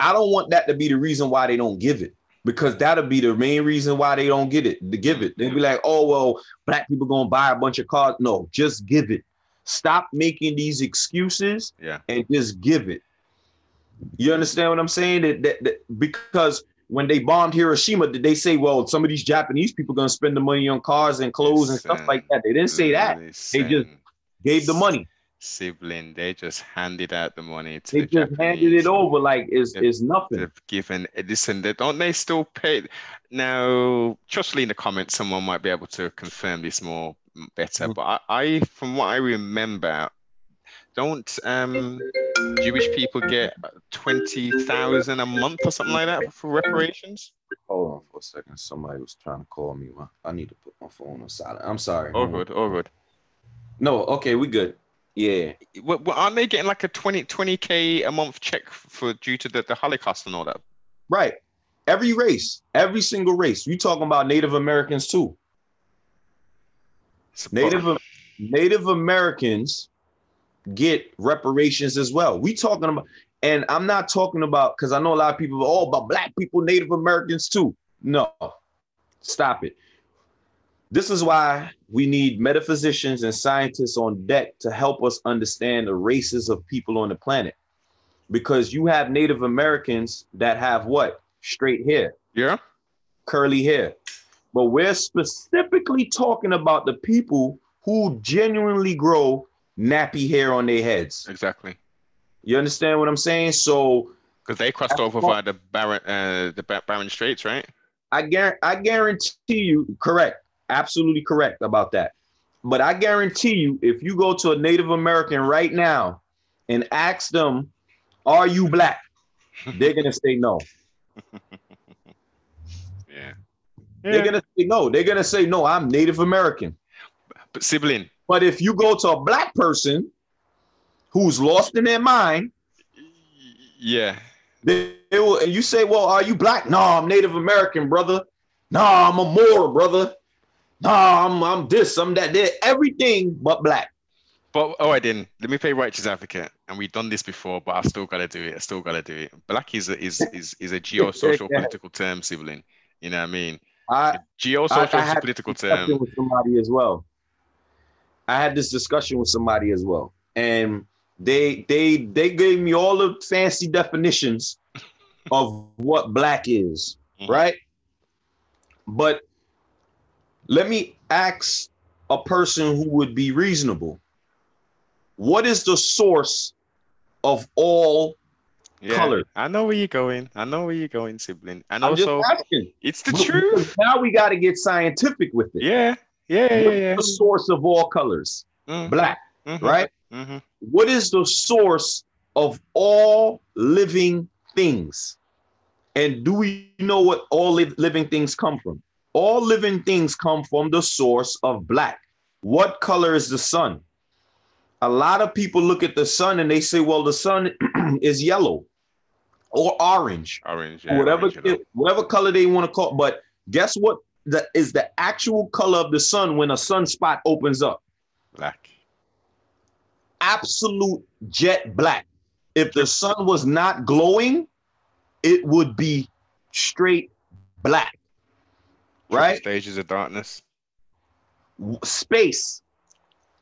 I don't want that to be the reason why they don't give it because that'll be the main reason why they don't get it to give it. They'll be like, oh well, black people gonna buy a bunch of cars. No, just give it. Stop making these excuses Yeah. and just give it. You understand what I'm saying? That, that, that because when they bombed Hiroshima, did they say, well, some of these Japanese people gonna spend the money on cars and clothes and stuff like that? They didn't say that. They just Gave the money. Sibling. They just handed out the money to They the just handed it over like it's, Yeah. it's nothing. They've given listen, they don't they still pay now? Trustly in the comments, someone might be able to confirm this more better. Mhm. But I, I, from what I remember, don't um Jewish people get twenty thousand a month or something like that for reparations? Hold on for a second. Somebody was trying to call me. I need to put my phone on silent. I'm sorry. Oh, good, oh, good. No, okay, we good. Yeah. Well, aren't they getting like a 20 20K a month check for due to the, the Holocaust and all that? Right. Every race, every single race. You talking about Native Americans too. Native Native Americans get reparations as well. We talking about, and I'm not talking about because I know a lot of people. Oh, but black people, Native Americans too. No, stop it. This is why we need metaphysicians and scientists on deck to help us understand the races of people on the planet. Because you have Native Americans that have what? Straight hair Yeah. curly hair. But we're specifically talking about the people who genuinely grow nappy hair on their heads. Exactly. You understand what I'm saying? So Because they crossed over via the Bering, uh, the Bar- Bering Straits, right? I guarantee, I guarantee you, correct, absolutely correct about that. But I guarantee you, if you go to a Native American right now and ask them, "Are you black?" They're gonna say no. Yeah. They're gonna say no. They're gonna say no. I'm Native American. But sibling, But if you go to a black person who's lost in their mind, yeah, they, they will, and you say, "Well, are you black?" No, I'm Native American, brother. No, I'm a Moor, brother. No, I'm I'm this, I'm that. They're everything but black. but oh, I didn't. Let me play righteous advocate, and we've done this before, but I still gotta do it. I still gotta do it. Black is a, is is is a geo-social political term, sibling. You know what I mean? I Geo-social I had political term. with somebody as well. I had this discussion with somebody as well, and they they they gave me all the fancy definitions of what black is, Mhm. right? But let me ask a person who would be reasonable. What is the source of all? Yeah, color. I know where you're going. I know where you're going, sibling. And I'm also, just asking. it's the truth. Now we got to get scientific with it. Yeah, yeah, yeah, yeah. the source of all colors? Mm, Black, mhm, right? mhm. What is the source of all living things? And do we know what all li- living things come from? All living things come from the source of black. What color is the sun? A lot of people look at the sun and they say, well, the sun is yellow or orange, Orange, yeah, whatever, original. whatever color they want to call. It. But guess what? That is the actual color of the sun when a sunspot opens up. black. absolute jet black. If the sun was not glowing, it would be straight black. Right? Stages of darkness. Space,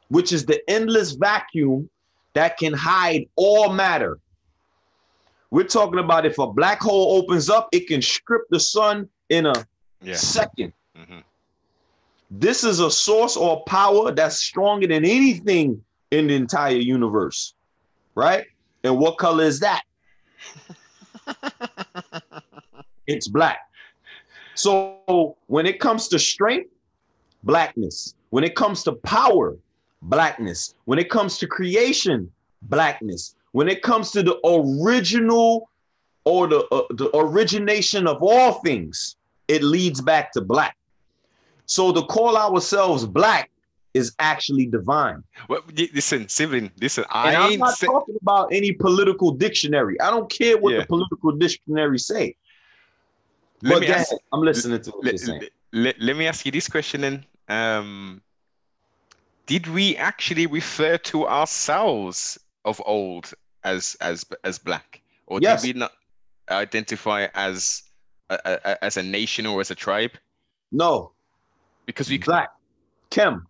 which is the endless vacuum that can hide all matter. We're talking about if a black hole opens up, it can strip the sun in a Yeah. second. mhm. This is a source or power that's stronger than anything in the entire universe. Right? And what color is that? it's black. So when it comes to strength, blackness. When it comes to power, blackness. When it comes to creation, blackness. When it comes to the original or the, uh, the origination of all things, it leads back to black. So to call ourselves black is actually divine. Well, listen, sibling, listen. And I I'm ain't not say- talking about any political dictionary. I don't care what Yeah. the political dictionary say. Let But me ask, ahead. I'm listening to what let, you're saying. let, let me ask you this question then. Um, did we actually refer to ourselves of old as as as black, or Yes. did we not? identify as a, a, as a nation or as a tribe? No, Because we black. Kem.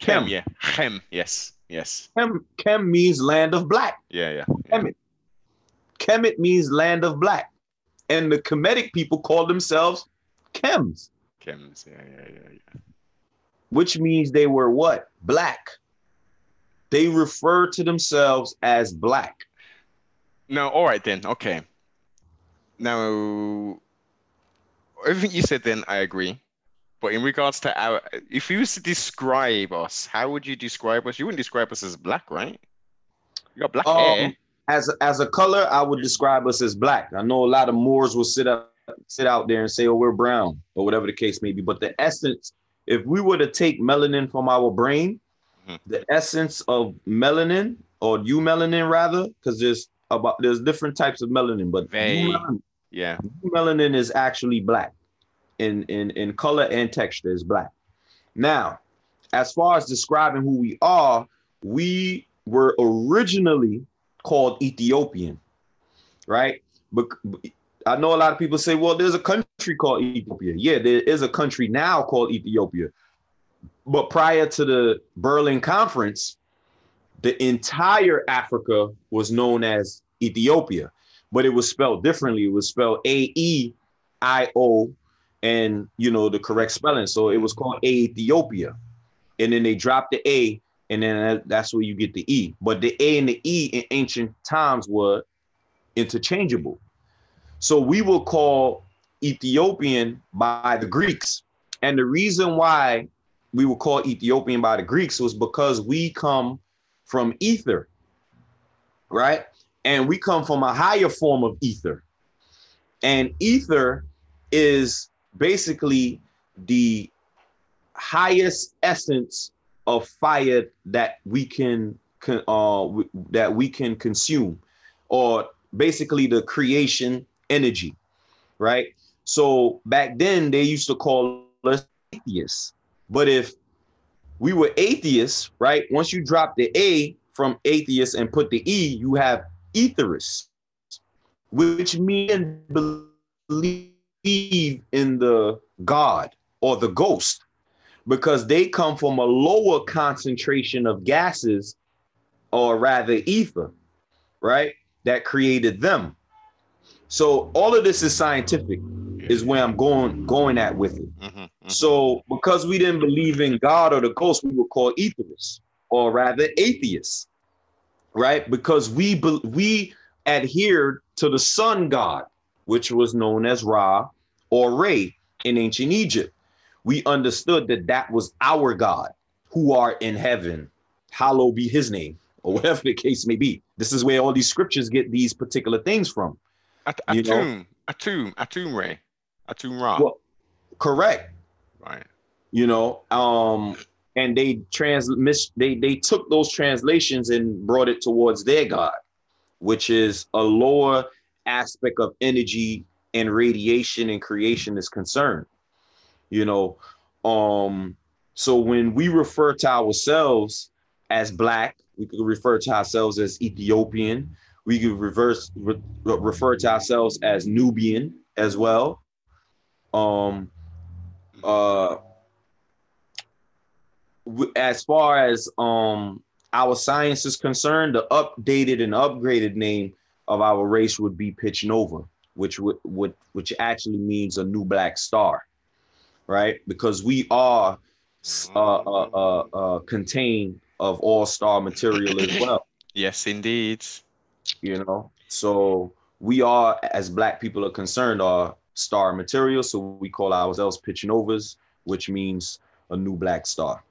Chem, Chem. yeah, Chem, yes, yes, Kem. Kem means land of black. yeah, yeah. yeah. Kemet. Kemet means land of black. And the Kemetic people call themselves Kems, Chems, yeah, yeah, yeah, yeah. which means they were what? Black. They refer to themselves as black. No, all right then. Okay. Now, everything you said then, I agree. But in regards to our, if you was to describe us, how would you describe us? You wouldn't describe us as black, right? You got black um, hair. As as a color, I would describe us as black. I know a lot of Moors will sit up sit out there and say, "Oh, we're brown," or whatever the case may be. But the essence, if we were to take melanin from our brain, Mhm. the essence of melanin or eumelanin rather, because there's about there's different types of melanin, but They- eumelanin, Yeah. melanin is actually black in in in color and texture is black. Now, as far as describing who we are, we were originally called Ethiopian, right? But I know a lot of people say, well, there's a country called Ethiopia. Yeah, there is a country now called Ethiopia. But prior to the Berlin Conference, the entire Africa was known as Ethiopia, but it was spelled differently. It was spelled A E I O, and you know the correct spelling. So it was called Ethiopia, and then they dropped the A, and then that's where you get the E. But the A and the E in ancient times were interchangeable. So we will call Ethiopian by the Greeks, and the reason why we were called Ethiopian by the Greeks was because we come from ether, right? And we come from a higher form of ether. And ether is basically the highest essence of fire that we can uh that we can consume or basically the creation energy right? So back then they used to call us atheists. But if we were atheists right once you drop the a from atheist and put the e you have etherists which mean believe in the god or the ghost because they come from a lower concentration of gases or rather ether right that created them. So all of this is scientific is where i'm going going at with it. Mhm, mhm. so because we didn't believe in god or the ghost we were called etherists or rather atheists right? Because we be- we adhered to the sun god which was known as ra or Re in ancient egypt we understood that that was our god who are in heaven. Hallowed be his name or whatever the case may be. This is where all these scriptures get these particular things from At- you know- Atum, Atum, Atum Ray, Atum Ra, Well- correct. Right? you know um and they trans mis- they they took those translations and brought it towards their god which is a lower aspect of energy and radiation and creation is concerned you know um so when we refer to ourselves as black we could refer to ourselves as ethiopian. We could reverse re- refer to ourselves as nubian as well. Um uh as far as um our science is concerned, the updated and upgraded name of our race would be Pitch Nova, which would, would which actually means a new black star, right? Because we are uh, uh, uh, uh, contained of all star material as well, Yes, indeed. you know. So we are, as black people are concerned, are star material. So we call ourselves Pitch Novas, which means a new black star.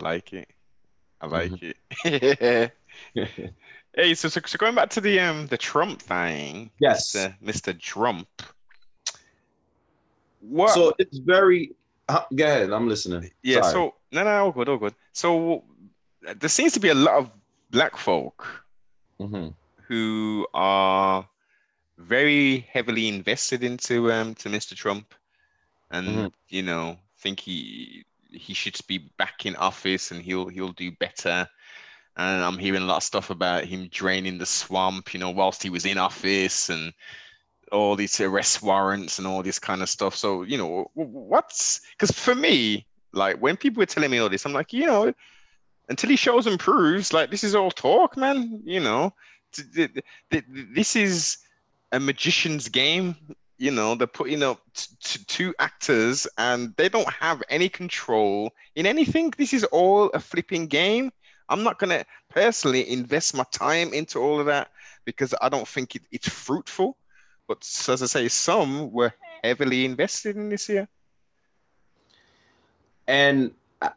I like it. I Mm-hmm. like it. hey, so, so so going back to the um the Trump thing, yes. Mr. Mr. Trump. What? So it's very. Uh, go ahead. I'm listening. yeah. Sorry. So no, no, all good, all good. So there seems to be a lot of black folk Mhm. who are very heavily invested into um to Mr. Trump, and Mhm. you know think he he should be back in office and he'll he'll do better. And I'm hearing a lot of stuff about him draining the swamp, you know, whilst he was in office, and all these arrest warrants and all this kind of stuff. So, you know, what's because for me, like when people were telling me all this, I'm like, you know, until he shows and proves, like this is all talk, man. You know, this is a magician's game. You know, they're putting up t- t- two actors and they don't have any control in anything. This is all a flipping game. I'm not going to personally invest my time into all of that because I don't think it, it's fruitful. But as I say, some were heavily invested in this year. And uh,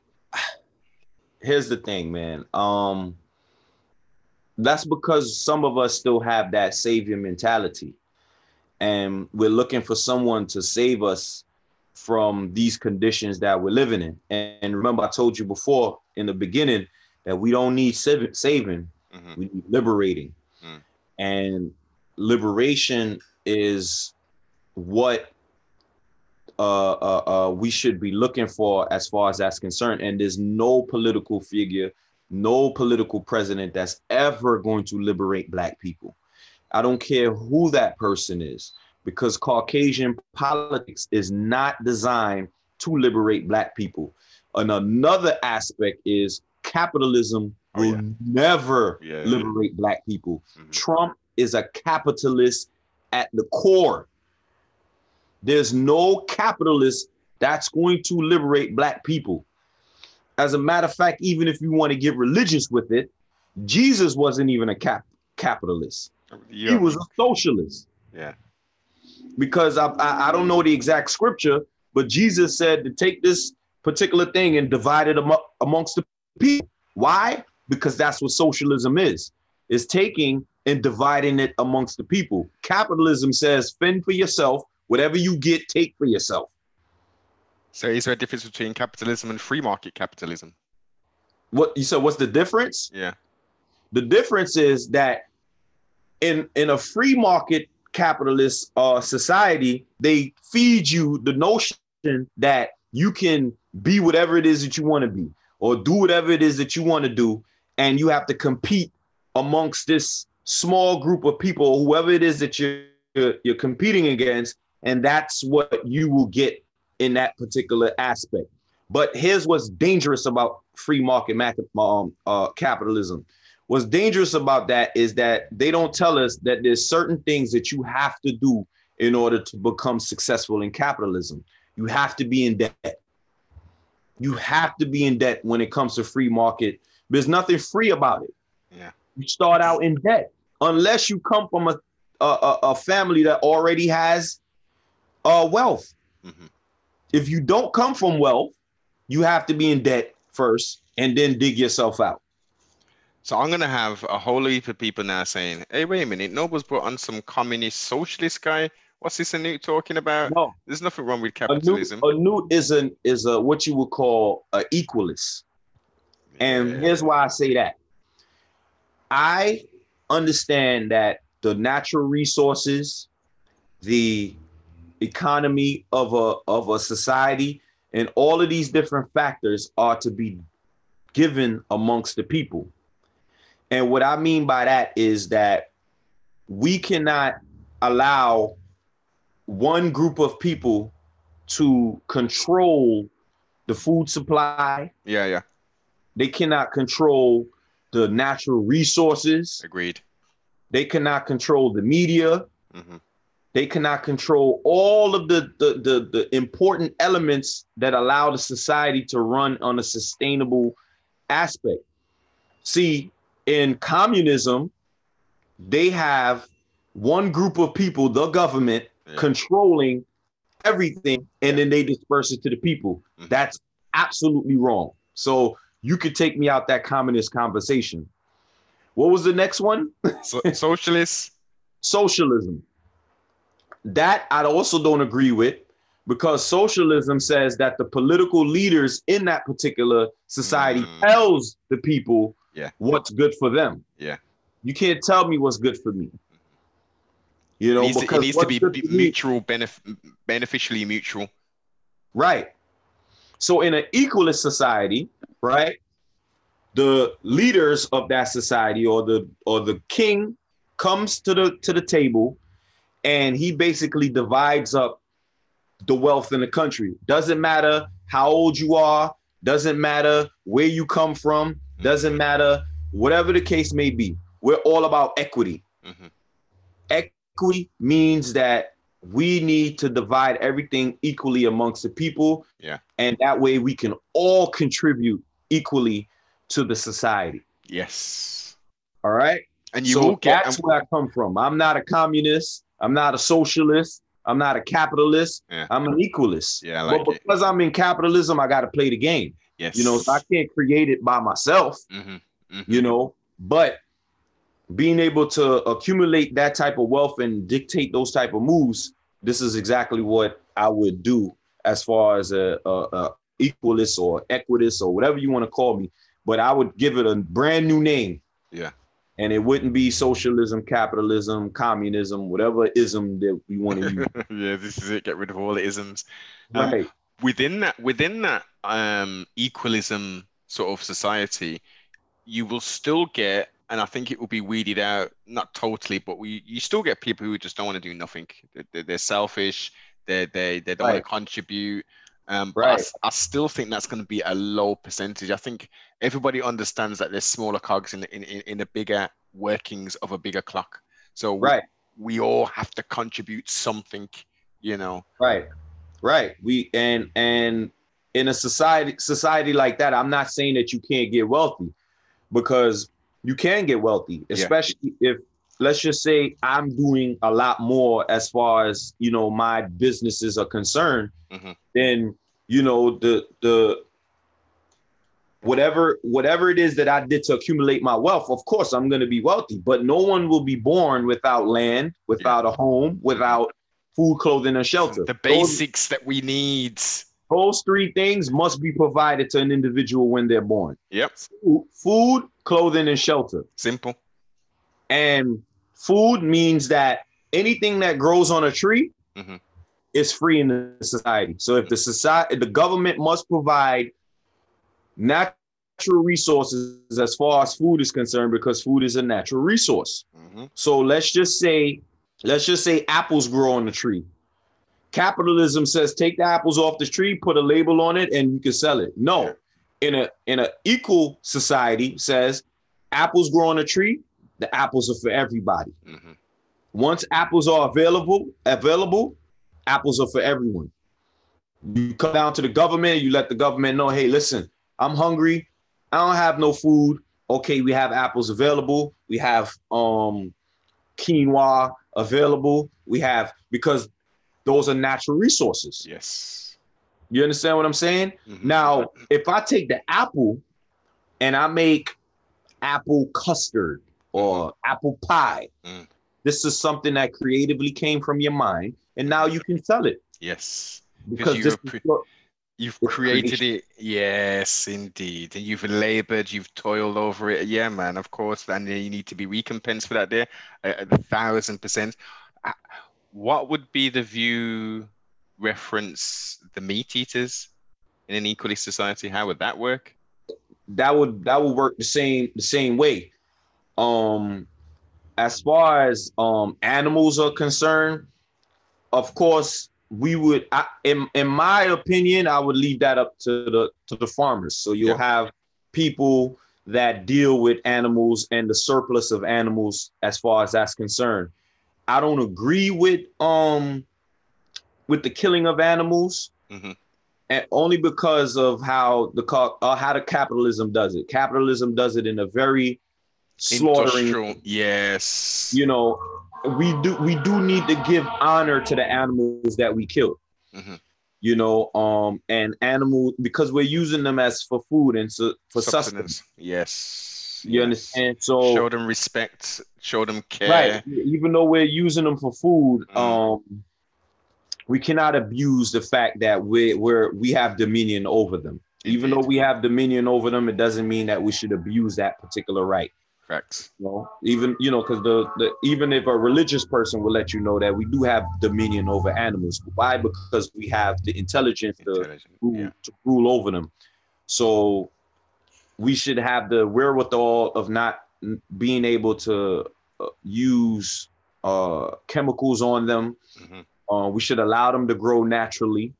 here's the thing, man. Um, that's because some of us still have that savior mentality, and we're looking for someone to save us from these conditions that we're living in. And remember, I told you before in the beginning that we don't need saving, mm-hmm. we need liberating. Mm. And liberation is what uh, uh, uh, we should be looking for as far as that's concerned. And there's no political figure, no political president that's ever going to liberate Black people. I don't care who that person is, because Caucasian politics is not designed to liberate Black people. And another aspect is capitalism oh, will yeah. never yeah. liberate Black people. Mm-hmm. Trump is a capitalist at the core. There's no capitalist that's going to liberate black people. As a matter of fact, even if you want to get religious with it, Jesus wasn't even a cap- capitalist. Yeah. He was a socialist. Yeah. Because I, I, I don't know the exact scripture, but Jesus said to take this particular thing and divide it am- amongst the people. Why? Because that's what socialism is. Is taking and dividing it amongst the people. Capitalism says fend for yourself, whatever you get, take for yourself. So is there a difference between capitalism and free market capitalism? What you said, what's the difference? Yeah. The difference is that in in a free market capitalist uh, society, they feed you the notion that you can be whatever it is that you want to be or do whatever it is that you want to do, and you have to compete amongst this small group of people, whoever it is that you're, you're competing against, and that's what you will get in that particular aspect. But here's what's dangerous about free market um, uh, capitalism. What's dangerous about that is that they don't tell us that there's certain things that you have to do in order to become successful in capitalism. You have to be in debt. You have to be in debt when it comes to free market. There's nothing free about it. Yeah. You start out in debt unless you come from a a, a family that already has uh, wealth. Mm-hmm. If you don't come from wealth, you have to be in debt first and then dig yourself out. So I'm gonna have a whole heap of people now saying, "Hey, wait a minute, Noble's brought on some communist socialist guy. What's this Anut talking about? No, there's nothing wrong with capitalism. Anut, Anut is an is a what you would call a equalist, yeah. and here's why I say that. I understand that the natural resources, the economy of a of a society, and all of these different factors are to be given amongst the people. And what I mean by that is that we cannot allow one group of people to control the food supply. Yeah, yeah. They cannot control the natural resources. Agreed. They cannot control the media. Mm-hmm. They cannot control all of the, the, the, the important elements that allow the society to run on a sustainable aspect. See, in communism, they have one group of people, the government, yeah. controlling everything, and then they disperse it to the people. Mm-hmm. That's absolutely wrong. So you could take me out that communist conversation. What was the next one? so, socialist. Socialism. That I also don't agree with because socialism says that the political leaders in that particular society mm. tells the people yeah. what's good for them. Yeah. You can't tell me what's good for me. You know, it needs, to, it needs to be mutual benef- beneficially mutual. Right. So in an equalist society, right? The leaders of that society or the or the king comes to the to the table and he basically divides up the wealth in the country. Doesn't matter how old you are, doesn't matter where you come from, doesn't matter whatever the case may be. We're all about equity. Mhm. Equity means that we need to divide everything equally amongst the people. Yeah. And that way we can all contribute equally to the society. Yes. All right. And you so will get that's where I come from. I'm not a communist. I'm not a socialist. I'm not a capitalist. Yeah. I'm an equalist. Yeah, like but it. because I'm in capitalism, I got to play the game. yes. You know, so I can't create it by myself. Mhm, mhm. You know, but being able to accumulate that type of wealth and dictate those type of moves, this is exactly what I would do as far as a, a, a equalist or equitist or whatever you want to call me. But I would give it a brand new name. Yeah. And it wouldn't be socialism, capitalism, communism, whatever ism that we want to use. yeah, this is it. Get rid of all the isms. Um, right. within that within that um equalism sort of society you will still get and i think it will be weeded out not totally but we you still get people who just don't want to do nothing they're, they're- they're selfish they they they don't want to contribute um but I Right. s- I, still think that's going to be a low percentage i think everybody understands that there's smaller cogs in the, in, in the bigger workings of a bigger clock so we, Right. we all have to contribute something you know Right. Right. We and and in a society society like that, I'm not saying that you can't get wealthy because you can get wealthy, especially if let's just say I'm doing a lot more as far as you know my businesses are concerned, Mhm. then you know the the whatever whatever it is that I did to accumulate my wealth, of course I'm going to be wealthy, but no one will be born without land, without a home, without food, clothing, and shelter. the Those- basics that we need those three things must be provided to an individual when they're born. Yep. Food- food clothing and shelter. Simple. And food means that anything that grows on a tree Mhm. Is free in the society so if the society the government must provide natural resources as far as food is concerned because food is a natural resource Mhm. so let's just say, let's just say apples grow on the tree. Capitalism says take the apples off the tree, put a label on it, and you can sell it. No, in a in a equal society says apples grow on a tree, the apples are for everybody. Mhm. Once apples are available, available, apples are for everyone. You come down to the government, you let the government know, hey, listen, I'm hungry, I don't have no food. Okay, we have apples available. We have um quinoa available. We have because those are natural resources. yes You understand what I'm saying? Mhm. Now, if I take the apple and I make apple custard or apple pie, Mm. This is something that creatively came from your mind, and now you can sell it yes because you this is what, You've created it, yes, indeed, and you've labored, you've toiled over it. Yeah, man, of course, and you need to be recompensed for that. There, a, a thousand percent. Uh, What would be the view reference the meat eaters in an equally society? How would that work? that would that would work the same the same way. Um, as far as um animals are concerned, of course we would. I, in in my opinion, I would leave that up to the to the farmers. So you'll Yeah. have people that deal with animals and the surplus of animals as far as that's concerned. I don't agree with um with the killing of animals Mhm. and only because of how the uh, how the capitalism does it. Capitalism does it in a very slaughtering. Industrial, yes. You know, we do we do need to give honor to the animals that we kill. Mhm. You know, um, and animal because we're using them as for food and so for sustenance. Sustenance. Yes. You yes. understand? So Show them respect. Show them care. right, even though we're using them for food, Mm. um, we cannot abuse the fact that we we're we have dominion over them. Even though we have dominion over them, it doesn't mean that we should abuse that particular right. Facts. You know, even you know, because the, the even if a religious person will let you know that we do have dominion over animals. Why? Because we have the intelligence to rule, Yeah. to rule over them. So we should have the wherewithal of not being able to uh, use uh, chemicals on them. Mhm. Uh, we should allow them to grow naturally.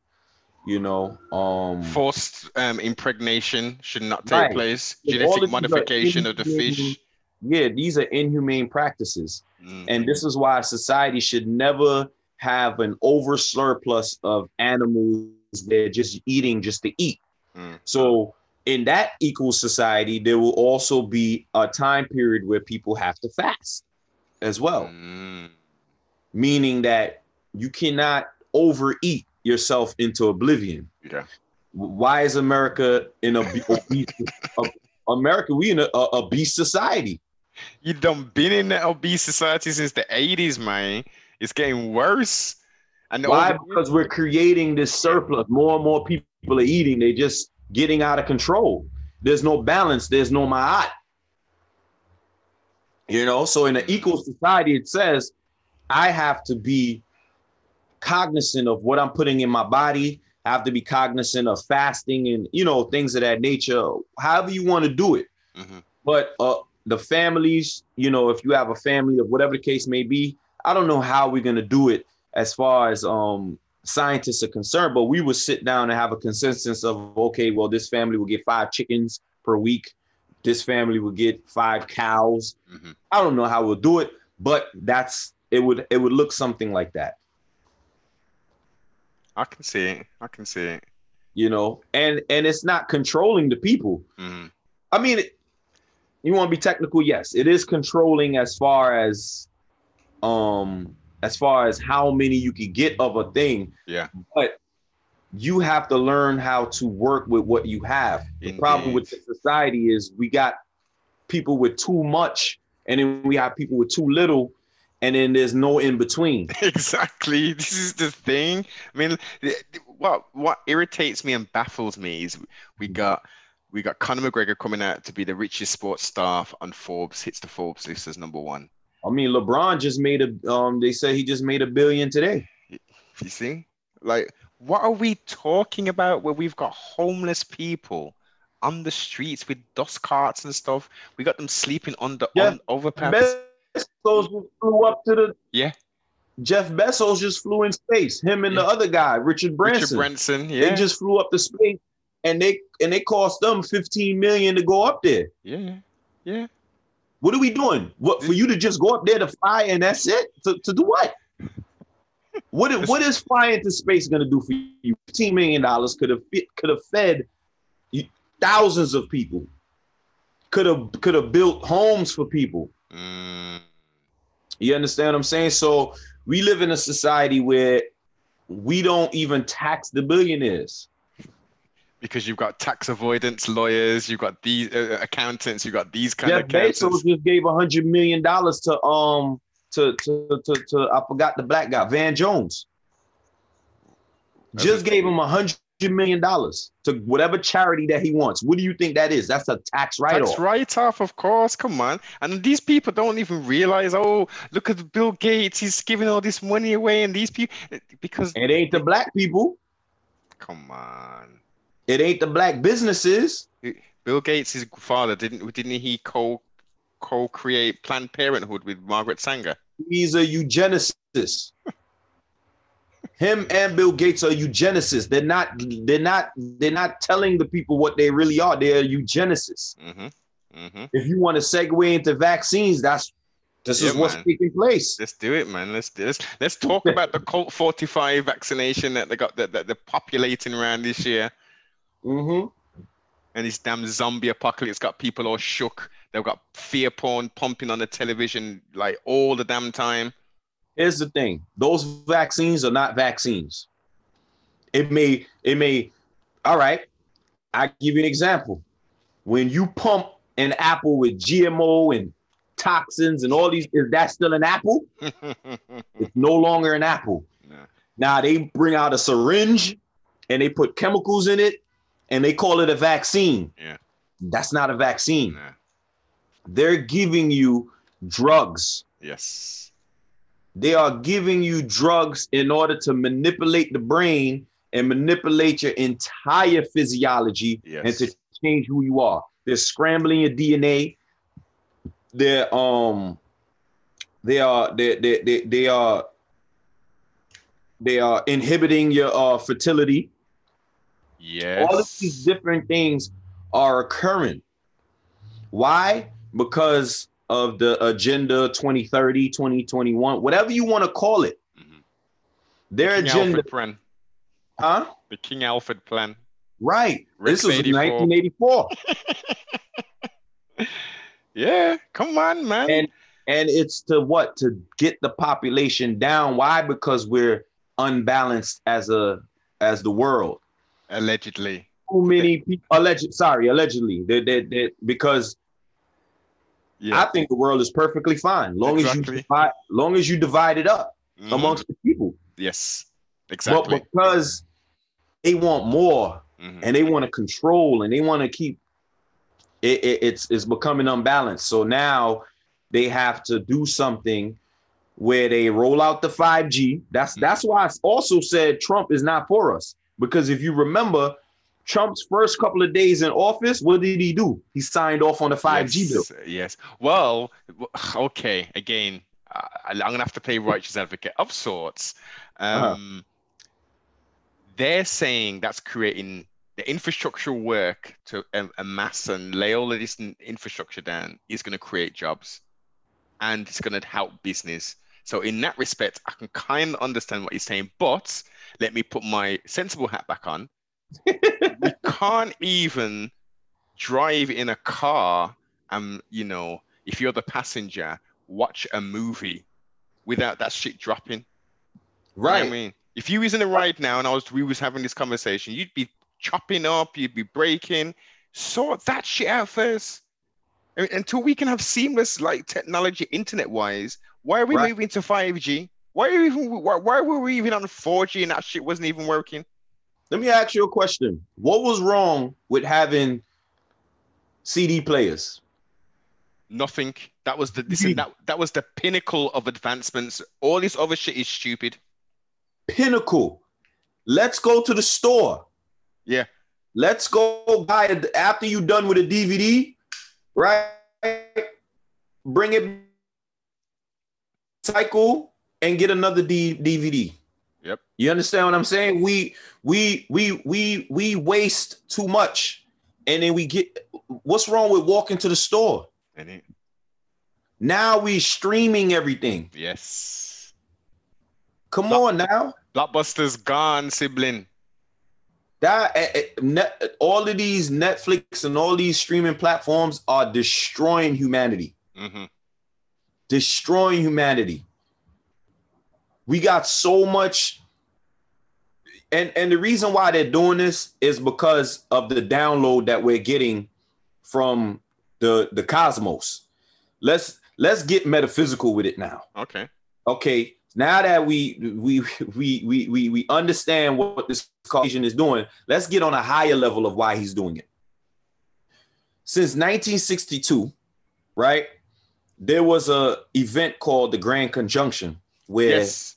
You know, um, Forced um, impregnation should not take Right. place. Genetic of these are modification of the fish. Yeah, these are inhumane practices. Mm. And this is why society should never have an over surplus of animals they're just eating just to eat. Mm. So in that equal society, there will also be a time period where people have to fast as well, Mm. meaning that you cannot overeat yourself into oblivion. Yeah. Why is America in a obese, America? We in a, a obese society. You done been in that obese society since the 80s, man. It's getting worse. And Why? over- Because we're creating this surplus. More and more people are eating. They're just getting out of control. There's no balance. There's no ma'at. You know, so in an equal society, it says I have to be cognizant of what I'm putting in my body. I have to be cognizant of fasting and you know things of that nature. However you want to do it. Mhm. But uh, the families, you know, if you have a family of whatever the case may be, I don't know how we're gonna do it as far as um scientists are concerned. But we would sit down and have a consensus of okay, well, this family will get five chickens per week. This family will get five cows. Mhm. I don't know how we'll do it, but that's it would it would look something like that, I can see it. I can see it. you know. And and it's not controlling the people. Mhm. I mean, you want to be technical? Yes, it is controlling as far as, um, as far as how many you can get of a thing. Yeah. But you have to learn how to work with what you have. The problem with the society is we got people with too much, and then we have people with too little, and then there's no in between. Exactly. This is the thing. I mean, what what irritates me and baffles me is we got we got Conor McGregor coming out to be the richest sports star on Forbes, hits the Forbes list as number one. I mean, LeBron just made a. Um, they say he just made a billion today. You see? Like, what are we talking about where we've got homeless people on the streets with dust carts and stuff? We got them sleeping under Yeah. on overpass. Bezos flew up to the. Yeah. Jeff Bezos just flew in space. Him and the other guy, Richard Branson. Richard Branson, yeah. They just flew up to space, and they and they cost them 15 million to go up there. Yeah, yeah. What are we doing? What for you to just go up there to fly and that's it? To, to do what? What is, what is flying to space going to do for you? 15 million dollars could have could have fed thousands of people. Could have could have built homes for people. Mm, You understand what I'm saying? So we live in a society where we don't even tax the billionaires. Because you've got tax avoidance lawyers, you've got these uh, accountants, you've got these kind Jeff of accountants. Bezos just gave a hundred million dollars to um to, to to to I forgot the black guy Van Jones. Just gave him a hundred million dollars to whatever charity that he wants. What do you think that is? That's a tax write-off. Tax write-off, of course. Come on. And these people don't even realize, oh, look at Bill Gates. He's giving all this money away. And these people, because, It ain't the black people. come on. It ain't the black businesses. Bill Gates' father, didn't didn't he co co-create Planned Parenthood with Margaret Sanger? He's a eugenicist. Him and Bill Gates are eugenicists. They're not. They're not. They're not telling the people what they really are. They're eugenicists. Mm-hmm. Mm-hmm. If you want to segue into vaccines, that's this is what's man. taking place. Let's do it, man. Let's do this. Let's talk about the Colt 45 vaccination that they got that, that they're populating around this year. Hmm and this damn zombie apocalypse got people all shook. They've got fear porn pumping on the television like all the damn time. Here's the thing: those vaccines are not vaccines. It may. It may. All right. I give you an example. When you pump an apple with GMO and toxins and all these, is that still an apple? It's no longer an apple. No. Now they bring out a syringe and they put chemicals in it and they call it a vaccine. Yeah. That's not a vaccine. Nah. They're giving you drugs. Yes. They are giving you drugs in order to manipulate the brain and manipulate your entire physiology Yes. and to change who you are. They're scrambling your DNA. They're um they are they they they, they are they are inhibiting your uh, fertility. Yes. All of these different things are occurring. Why? Because of the agenda 2030, 2021, whatever you want to call it. Mhm. Their King agenda, Alfred plan. huh? The King Alfred plan. Right. Rex this was 1984. Yeah, come on, man. and and it's to what to get the population down why because we're unbalanced as a as the world Allegedly. too many people alleged sorry allegedly they, they, they, because Yeah. i think the world is perfectly fine long as you divide long as you divide it up Mhm. amongst the people Yes. Exactly. but because they want more Mhm. and they want to control and they want to keep it, it, it's it's becoming unbalanced so now they have to do something where they roll out the 5g that's that's why i also said trump is not for us because if you remember trump's first couple of days in office what did he do he signed off on the 5g bill yes, Yes. Well, okay. Again, I'm gonna have to play righteous advocate of sorts. Uh-huh. Um, They're saying that's creating the infrastructural work to um, amass and lay all of this infrastructure down is going to create jobs, and it's going to help business. So in that respect, I can kind of understand what you're saying, but let me put my sensible hat back on. we can't even drive in a car and you know if you're the passenger watch a movie without that shit dropping. You know right i mean? If you was in a ride now and i was we was having this conversation you'd be chopping up you'd be breaking. Sort that shit out first. I mean, until we can have seamless like technology internet wise why are we Right. moving to 5g why are we even why, why were we even on 4g and that shit wasn't even working let me ask you a question what was wrong with having cd players Nothing. That was the listen, that that was the pinnacle of advancements. All this other shit is stupid. pinnacle. Let's go to the store. Yeah. Let's go buy it after you're done with a DVD, right? Bring it cycle and get another D- DVD. Yep. You understand what I'm saying? We we we we we waste too much and then we get what's wrong with walking to the store? It, Now we streaming everything. yes. Come But- on now. Blockbuster's gone, sibling. That eh, eh, net, all of these Netflix and all these streaming platforms are destroying humanity. Mm-hmm. Destroying humanity. We got so much, and and the reason why they're doing this is because of the download that we're getting from the the cosmos. Let's let's get metaphysical with it now. Okay. okay now that we we we we we, we understand what this Caucasian is doing let's get on a higher level of why he's doing it since 1962 right there was a event called the grand conjunction where Yes.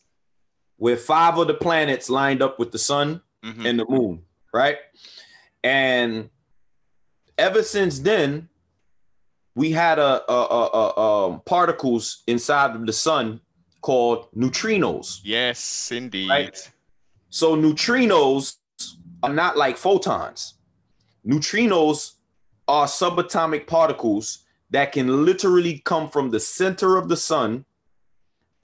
Where five of the planets lined up with the sun Mhm. and the moon, right? And ever since then, we had a, a, a, a- um, particles inside of the sun called neutrinos. Yes, indeed. Right. So neutrinos are not like photons. Neutrinos are subatomic particles that can literally come from the center of the sun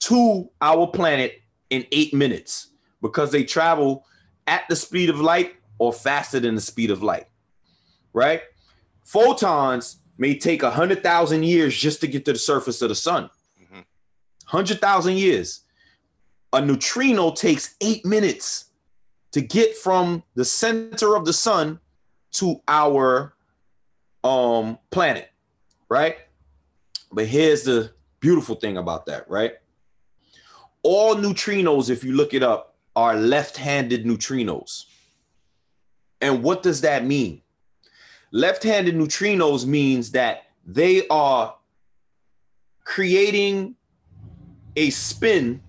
to our planet in eight minutes because they travel at the speed of light or faster than the speed of light. Right? Photons may take a hundred thousand years just to get to the surface of the sun. Mhm. Hundred thousand years. A neutrino takes eight minutes to get from the center of the sun to our um planet, right? But here's the beautiful thing about that, right? All neutrinos, if you look it up, are left-handed neutrinos. And what does that mean? Left-handed neutrinos means that they are creating a spin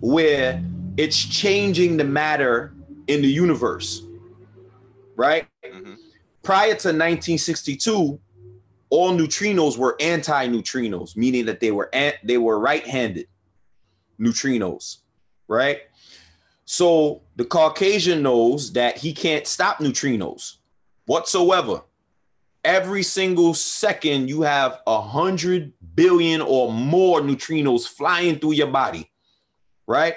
where it's changing the matter in the universe, right? Mhm. Prior to 1962, all neutrinos were anti-neutrinos, meaning that they were an, they were right-handed neutrinos, right? So the Caucasian knows that he can't stop neutrinos whatsoever. Every single second, you have a hundred billion or more neutrinos flying through your body, right?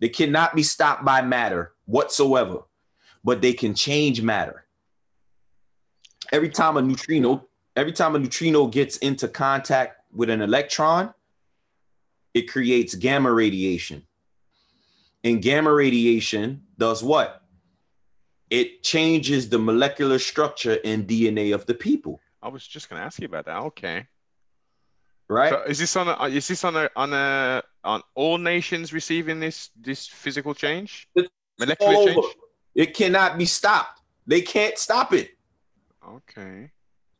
They cannot be stopped by matter whatsoever, but they can change matter. Every time a neutrino, every time a neutrino gets into contact with an electron, it creates gamma radiation. And gamma radiation does what? It changes the molecular structure and DNA of the people. I was just going to ask you about that. Okay. Right? So is this on a, uh, is this on a on a on all nations receiving this this physical change? It's Molecular change? It cannot be stopped. They can't stop it. Okay.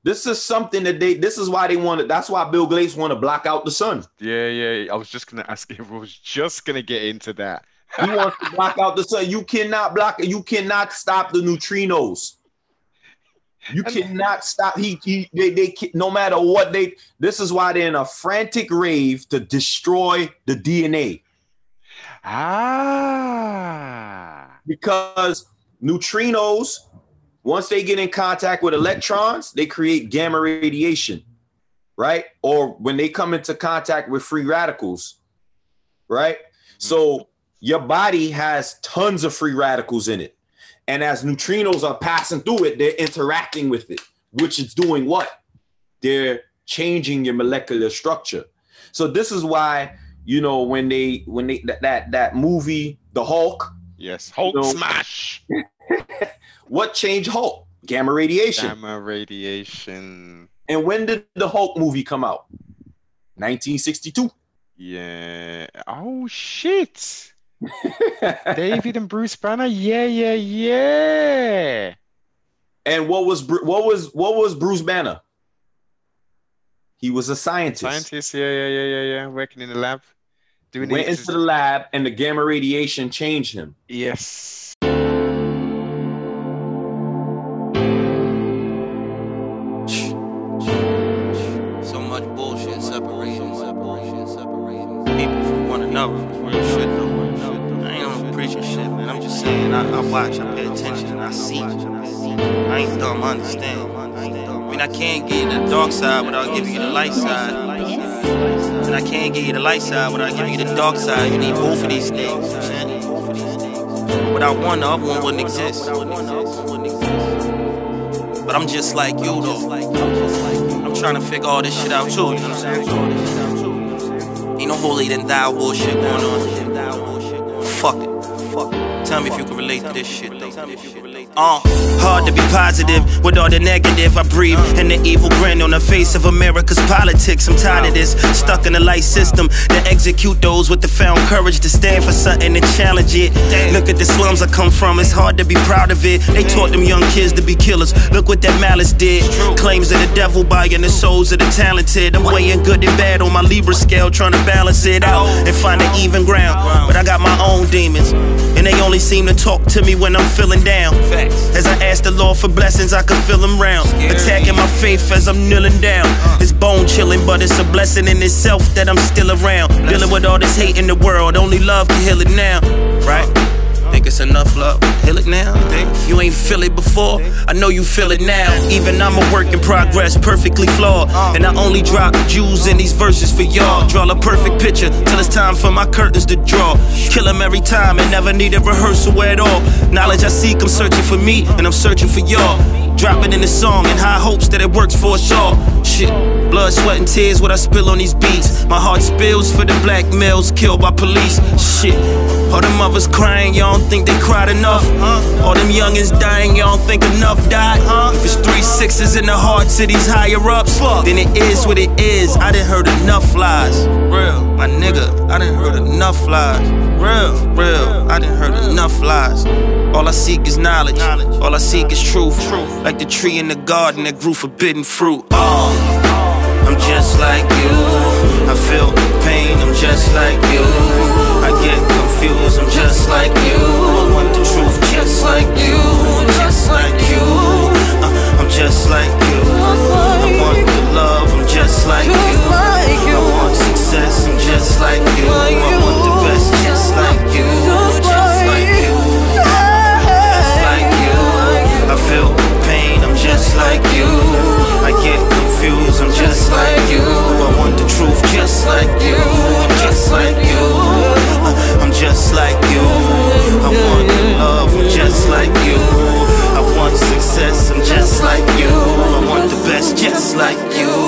This is something that they. This is why they want. That's why Bill Gates want to block out the sun. Yeah, yeah. I was just gonna ask you. I was just gonna get into that. He wants to block out the sun. You cannot block it. You cannot stop the neutrinos. You And- cannot stop. He, he they, they no matter what they. This is why they're in a frantic rave to destroy the DNA Ah. because neutrinos, once they get in contact with electrons, they create gamma radiation, right? Or when they come into contact with free radicals, right? Mm-hmm. So your body has tons of free radicals in it. And as neutrinos are passing through it, they're interacting with it, which is doing what? They're changing your molecular structure. So this is why, you know, when they when they that that, that movie, The Hulk, Yes. Hulk No. smash. what changed Hulk? Gamma radiation. Gamma radiation. And when did the Hulk movie come out? 1962. Yeah. Oh shit. David and Bruce Banner. Yeah, yeah, yeah. and what was what was what was Bruce Banner? He was a scientist. Scientists. Yeah, yeah, yeah, yeah, yeah. Working in the lab. Doing Went into the lab and the gamma radiation changed him. Yes. I, watch, I pay attention, and I see. I ain't dumb, I understand. I mean, I can't get you the dark side without giving you the light side. And I can't give you the light side without giving you the dark side. You need both of these things. Without one, the other one wouldn't exist. But I'm just like you, though. I'm trying to figure all this shit out too, you know what I'm saying? Ain't no holier than thou bullshit going on. Fuck it. Fuck it. Tell me if you can relate to this shit though. Uh, hard to be positive with all the negative I breathe and the evil grin on the face of America's politics. I'm tired of this, stuck in the light system to execute those with the found courage to stand for something and challenge it. Look at the slums I come from, it's hard to be proud of it. They taught them young kids to be killers. Look what that malice did. Claims of the devil buying the souls of the talented. I'm weighing good and bad on my Libra scale, trying to balance it out and find an even ground. But I got my own demons, and they only seem to talk to me when I'm feeling down. As I ask the Lord for blessings, I can feel them round. Attacking my faith as I'm kneeling down. Uh. It's bone chilling, but it's a blessing in itself that I'm still around. Dealing with all this hate in the world, only love can heal it now. Right? Think it's enough love? Heal it now? You ain't feel it before? I know you feel it now. Even I'm a work in progress, perfectly flawed. And I only drop jewels in these verses for y'all. Draw a perfect picture till it's time for my curtains to draw. Kill them every time and never need a rehearsal at all. Knowledge I seek, I'm searching for me and I'm searching for y'all. Drop it in the song in high hopes that it works for us all. Shit, blood, sweat, and tears, what I spill on these beats. My heart spills for the black males killed by police. Shit, all them mothers crying, y'all don't think they cried enough. All them youngins dying, y'all don't think enough died. If it's three sixes in the hearts of these higher ups, then it is what it is. I done heard enough lies. Real, my nigga, I done heard enough lies. Real, real, I done heard enough lies. All I seek is knowledge. All I seek is truth. Like the tree in the garden that grew forbidden fruit. Oh, I'm just like you. I feel pain, I'm just like you. I get confused, I'm just like you. I want the truth just like you, just like you. Uh, I'm just like you. I want the love, I'm just like you. I want success, I'm just like you. I want the best, just like you, just like you. Just like you. I feel pain, I'm just like you. I get confused just like you. I want the truth just like you, just like you. I'm just like you. I want the love, just like you. I want success, I'm just like you. I want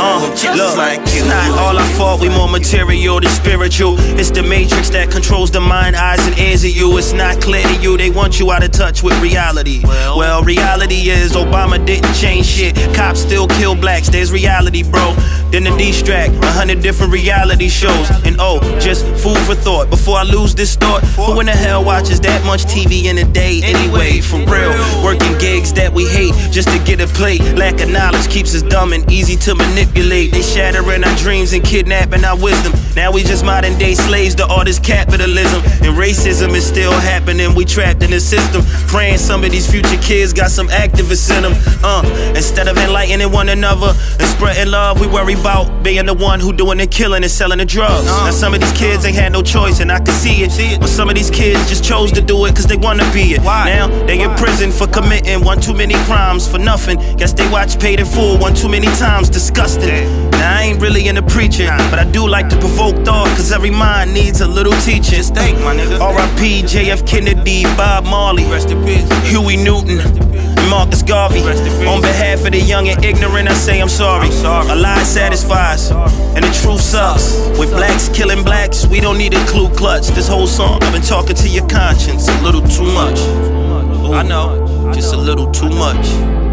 uh, just look, like you. Not all I fought, we more material than spiritual. It's the matrix that controls the mind, eyes, and ears of you. It's not clear to you, they want you out of touch with reality. Well, well reality is Obama didn't change shit. Cops still kill blacks, there's reality, bro. Then the distract, a hundred different reality shows. And oh, just food for thought. Before I lose this thought, who in the hell watches that much TV in a day anyway? For real, working gigs that we hate just to get a plate. Lack of knowledge keeps us dumb and easy to manipulate. They shattering our dreams and kidnapping our wisdom. Now we just modern day slaves to all this capitalism. And racism is still happening. We trapped in the system. Praying some of these future kids got some activists in them. Uh, instead of enlightening one another and spreading love, we worry about being the one who doing the killing and selling the drugs. Uh. Now some of these kids ain't had no choice, and I can see it. But some of these kids just chose to do it cause they wanna be it. Now they in prison for committing one too many crimes for nothing. Guess they watch Paid in Full one too many times. Disgusting. Now I ain't really into preaching, but I do like to provoke thought, cause every mind needs a little teaching. Think, my nigga. R.I.P. J.F. Kennedy, Bob Marley, Rest in peace. Huey Newton. Marcus Garvey. On behalf of the young and ignorant, I say I'm sorry. I'm sorry. A lie satisfies, and the truth sucks. With blacks killing blacks, we don't need a Ku Klux. This whole song, I've been talking to your conscience a little too much. Ooh, I know, just a little too much.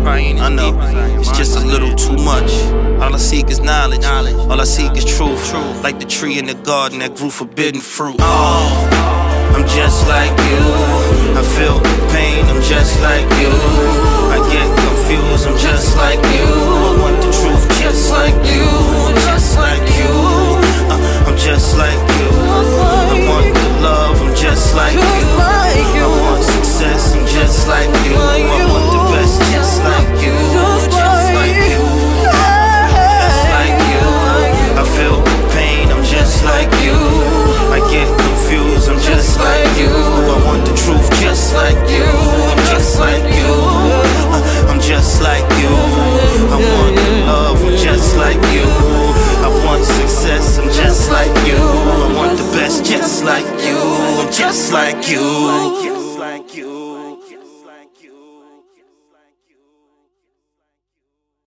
I know, it's just a little too much. All I seek is knowledge. All I seek is truth. Like the tree in the garden that grew forbidden fruit. Oh, I'm just like you. I feel pain, I'm just like you. I get confused, I'm just like you. I want the truth just like you. Just like you. Uh, I'm just like you. I want the love, I'm just like you. I want success, I'm just like you. I want the best, just like you. Just like you. Just like you. I feel pain, I'm just like you. Confused, I'm just like you. I want the truth, just like you. I'm just like you. I'm just like you. I want the love, I'm just like you. I want success, I'm just like you. I want the best, just like you. I'm just like you.